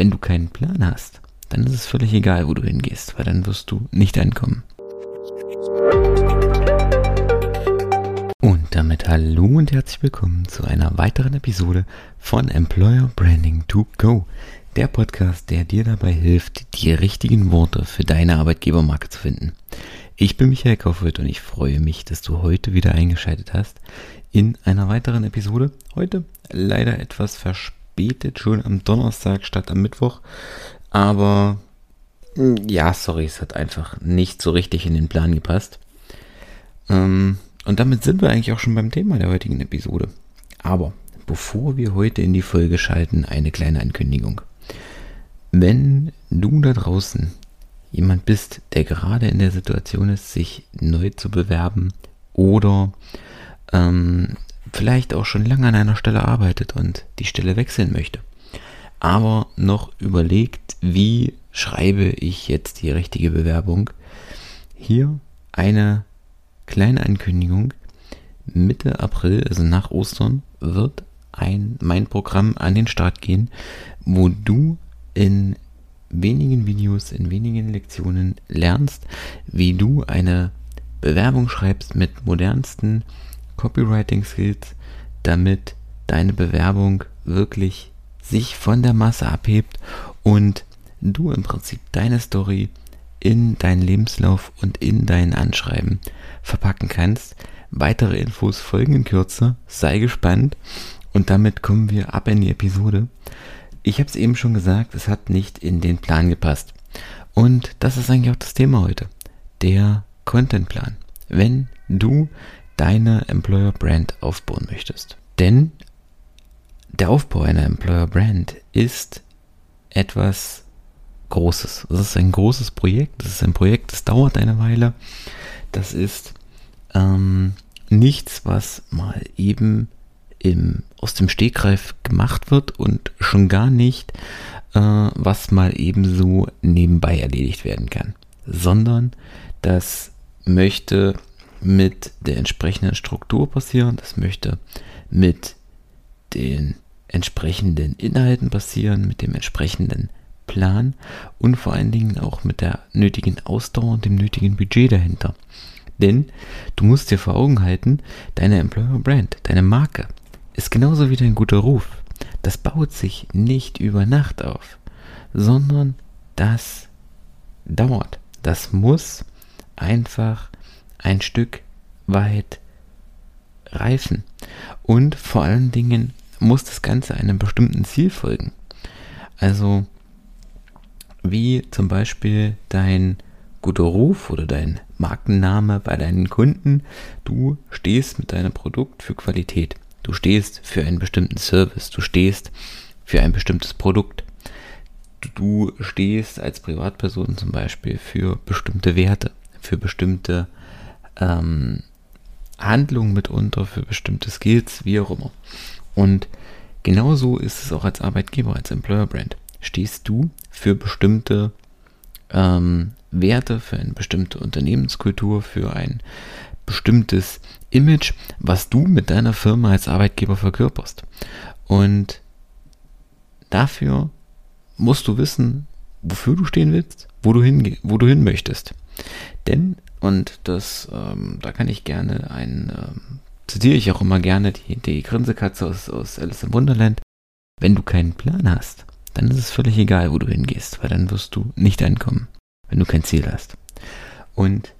Wenn du keinen Plan hast, dann ist es völlig egal, wo du hingehst, weil dann wirst du nicht ankommen. Und damit hallo und herzlich willkommen zu einer weiteren Episode von Employer Branding to Go, der Podcast, der dir dabei hilft, die richtigen Worte für deine Arbeitgebermarke zu finden. Ich bin Michael Kaufwirt und ich freue mich, dass du heute wieder eingeschaltet hast in einer weiteren Episode. Heute leider etwas verspätet, schon am Donnerstag statt am Mittwoch. Aber hm, ja, sorry, es hat einfach nicht so richtig in den Plan gepasst. Ähm, und damit sind wir eigentlich auch schon beim Thema der heutigen Episode. Aber bevor wir heute in die Folge schalten, eine kleine Ankündigung. Wenn du da draußen jemand bist, der gerade in der Situation ist, sich neu zu bewerben oder ähm, vielleicht auch schon lange an einer Stelle arbeitet und die Stelle wechseln möchte, aber noch überlegt, wie schreibe ich jetzt die richtige Bewerbung. Hier eine kleine Ankündigung. Mitte April, also nach Ostern, wird ein mein Programm an den Start gehen, wo du in wenigen Videos, in wenigen Lektionen lernst, wie du eine Bewerbung schreibst mit modernsten Copywriting Skills, damit deine Bewerbung wirklich sich von der Masse abhebt und du im Prinzip deine Story in deinen Lebenslauf und in dein Anschreiben verpacken kannst. Weitere Infos folgen in Kürze. Sei gespannt. Und damit kommen wir ab in die Episode. Ich habe es eben schon gesagt, es hat nicht in den Plan gepasst. Und das ist eigentlich auch das Thema heute. Der Contentplan. Wenn du deine Employer Brand aufbauen möchtest. Denn der Aufbau einer Employer Brand ist etwas Großes. Es ist ein großes Projekt. Das ist ein Projekt, das dauert eine Weile. Das ist ähm, nichts, was mal eben im, aus dem Stegreif gemacht wird und schon gar nicht, äh, was mal ebenso nebenbei erledigt werden kann, sondern das möchte mit der entsprechenden Struktur passieren, das möchte mit den entsprechenden Inhalten passieren, mit dem entsprechenden Plan und vor allen Dingen auch mit der nötigen Ausdauer und dem nötigen Budget dahinter. Denn du musst dir vor Augen halten, deine Employer Brand, deine Marke, ist genauso wie dein guter Ruf. Das baut sich nicht über Nacht auf, sondern das dauert. Das muss einfach ein Stück weit reifen. Und vor allen Dingen muss das Ganze einem bestimmten Ziel folgen. Also wie zum Beispiel dein guter Ruf oder dein Markenname bei deinen Kunden. Du stehst mit deinem Produkt für Qualität. Du stehst für einen bestimmten Service, du stehst für ein bestimmtes Produkt. Du stehst als Privatperson zum Beispiel für bestimmte Werte, für bestimmte ähm, Handlungen mitunter, für bestimmte Skills, wie auch immer. Und genauso ist es auch als Arbeitgeber, als Employer Brand. Stehst du für bestimmte ähm, Werte, für eine bestimmte Unternehmenskultur, für ein bestimmtes Image, was du mit deiner Firma als Arbeitgeber verkörperst. Und dafür musst du wissen, wofür du stehen willst, wo du hin, wo du hin möchtest. Denn, und das, ähm, da kann ich gerne ein, ähm, zitiere ich auch immer gerne die, die Grinsekatze aus, aus Alice im Wunderland. Wenn du keinen Plan hast, dann ist es völlig egal, wo du hingehst, weil dann wirst du nicht ankommen, wenn du kein Ziel hast. Und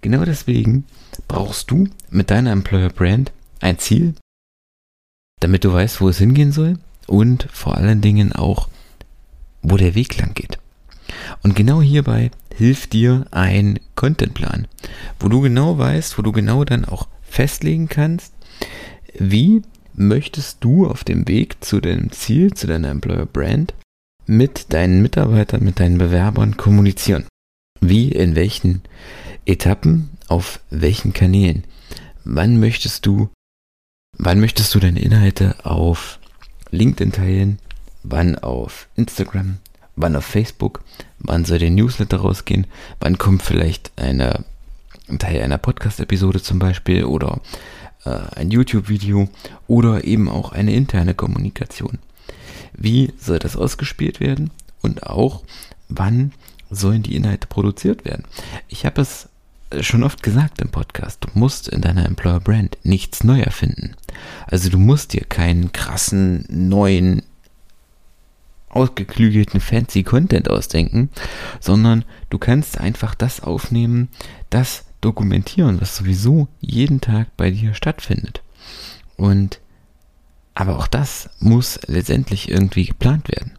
genau deswegen brauchst du mit deiner Employer Brand ein Ziel, damit du weißt, wo es hingehen soll und vor allen Dingen auch, wo der Weg lang geht. Und genau hierbei hilft dir ein Contentplan, wo du genau weißt, wo du genau dann auch festlegen kannst, wie möchtest du auf dem Weg zu deinem Ziel, zu deiner Employer Brand mit deinen Mitarbeitern, mit deinen Bewerbern kommunizieren. Wie, in welchen Etappen, auf welchen Kanälen. Wann möchtest du, wann möchtest du deine Inhalte auf LinkedIn teilen? Wann auf Instagram? Wann auf Facebook? Wann soll der Newsletter rausgehen? Wann kommt vielleicht eine, ein Teil einer Podcast-Episode zum Beispiel oder äh, ein YouTube-Video oder eben auch eine interne Kommunikation? wie soll das ausgespielt werden und auch wann sollen die Inhalte produziert werden. Ich habe es schon oft gesagt im Podcast, du musst in deiner Employer Brand nichts neu erfinden. Also du musst dir keinen krassen neuen ausgeklügelten fancy Content ausdenken, sondern du kannst einfach das aufnehmen, das dokumentieren, was sowieso jeden Tag bei dir stattfindet. Und aber auch das muss letztendlich irgendwie geplant werden.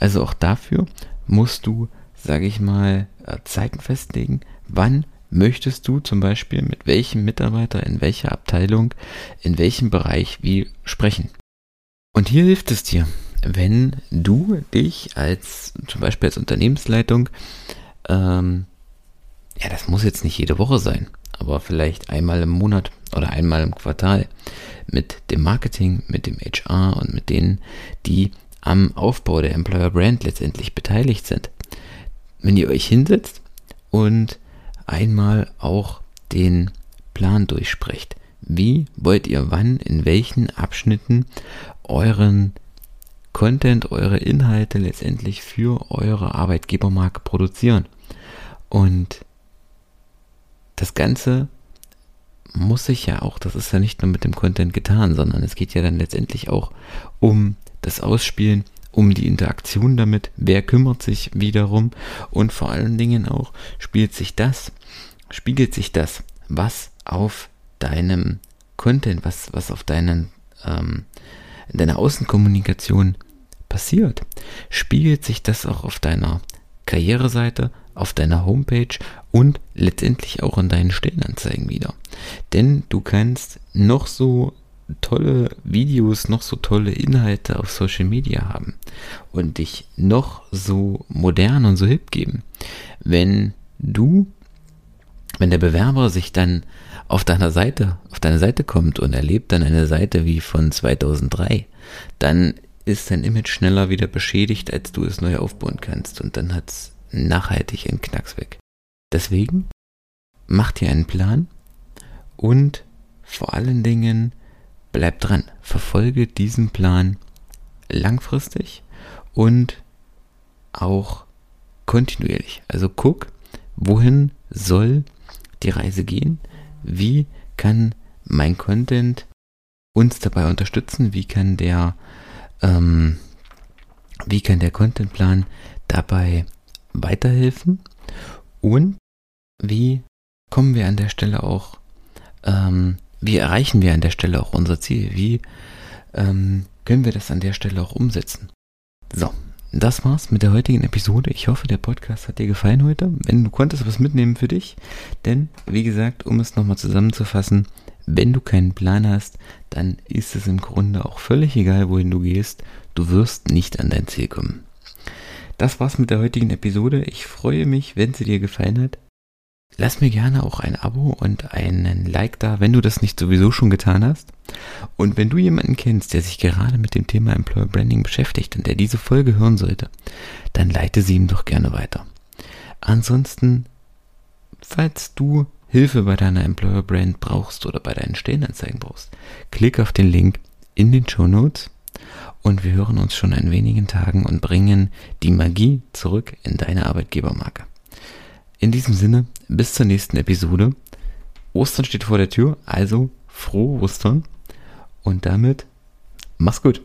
Also auch dafür musst du, sage ich mal, äh, Zeiten festlegen, wann möchtest du zum Beispiel mit welchem Mitarbeiter in welcher Abteilung, in welchem Bereich wie sprechen. Und hier hilft es dir, wenn du dich als zum Beispiel als Unternehmensleitung, ähm, ja, das muss jetzt nicht jede Woche sein, aber vielleicht einmal im Monat oder einmal im Quartal mit dem Marketing, mit dem HR und mit denen, die am Aufbau der Employer Brand letztendlich beteiligt sind. Wenn ihr euch hinsetzt und einmal auch den Plan durchsprecht. Wie wollt ihr wann, in welchen Abschnitten euren Content, eure Inhalte letztendlich für eure Arbeitgebermarke produzieren. Und das Ganze muss sich ja auch, das ist ja nicht nur mit dem Content getan, sondern es geht ja dann letztendlich auch um das Ausspielen, um die Interaktion damit, wer kümmert sich wiederum und vor allen Dingen auch spielt sich das, spiegelt sich das, was auf deinem Content, was, was auf deinen ähm, in deiner Außenkommunikation passiert, spiegelt sich das auch auf deiner Karriereseite, auf deiner Homepage und letztendlich auch in deinen Stellenanzeigen wieder. Denn du kannst noch so tolle Videos, noch so tolle Inhalte auf Social Media haben und dich noch so modern und so hip geben. Wenn du, wenn der Bewerber sich dann auf deiner Seite, auf deine Seite kommt und erlebt dann eine Seite wie von 2003, dann ist dein Image schneller wieder beschädigt, als du es neu aufbauen kannst und dann hat es nachhaltig einen Knacks weg. Deswegen mach dir einen Plan und vor allen Dingen bleib dran, verfolge diesen Plan langfristig und auch kontinuierlich. Also guck, wohin soll die Reise gehen, wie kann mein Content uns dabei unterstützen, wie kann der, ähm, wie kann der Contentplan dabei weiterhelfen und wie kommen wir an der Stelle auch, ähm, wie erreichen wir an der Stelle auch unser Ziel, wie ähm, können wir das an der Stelle auch umsetzen. So, das war's mit der heutigen Episode. Ich hoffe, der Podcast hat dir gefallen heute. Wenn du konntest was mitnehmen für dich. Denn, wie gesagt, um es nochmal zusammenzufassen, wenn du keinen Plan hast, dann ist es im Grunde auch völlig egal, wohin du gehst. Du wirst nicht an dein Ziel kommen. Das war's mit der heutigen Episode. Ich freue mich, wenn sie dir gefallen hat. Lass mir gerne auch ein Abo und einen Like da, wenn du das nicht sowieso schon getan hast. Und wenn du jemanden kennst, der sich gerade mit dem Thema Employer Branding beschäftigt und der diese Folge hören sollte, dann leite sie ihm doch gerne weiter. Ansonsten, falls du Hilfe bei deiner Employer Brand brauchst oder bei deinen Stellenanzeigen brauchst, klick auf den Link in den Show Notes und wir hören uns schon in wenigen Tagen und bringen die Magie zurück in deine Arbeitgebermarke. In diesem Sinne, bis zur nächsten Episode. Ostern steht vor der Tür, also frohe Ostern und damit mach's gut.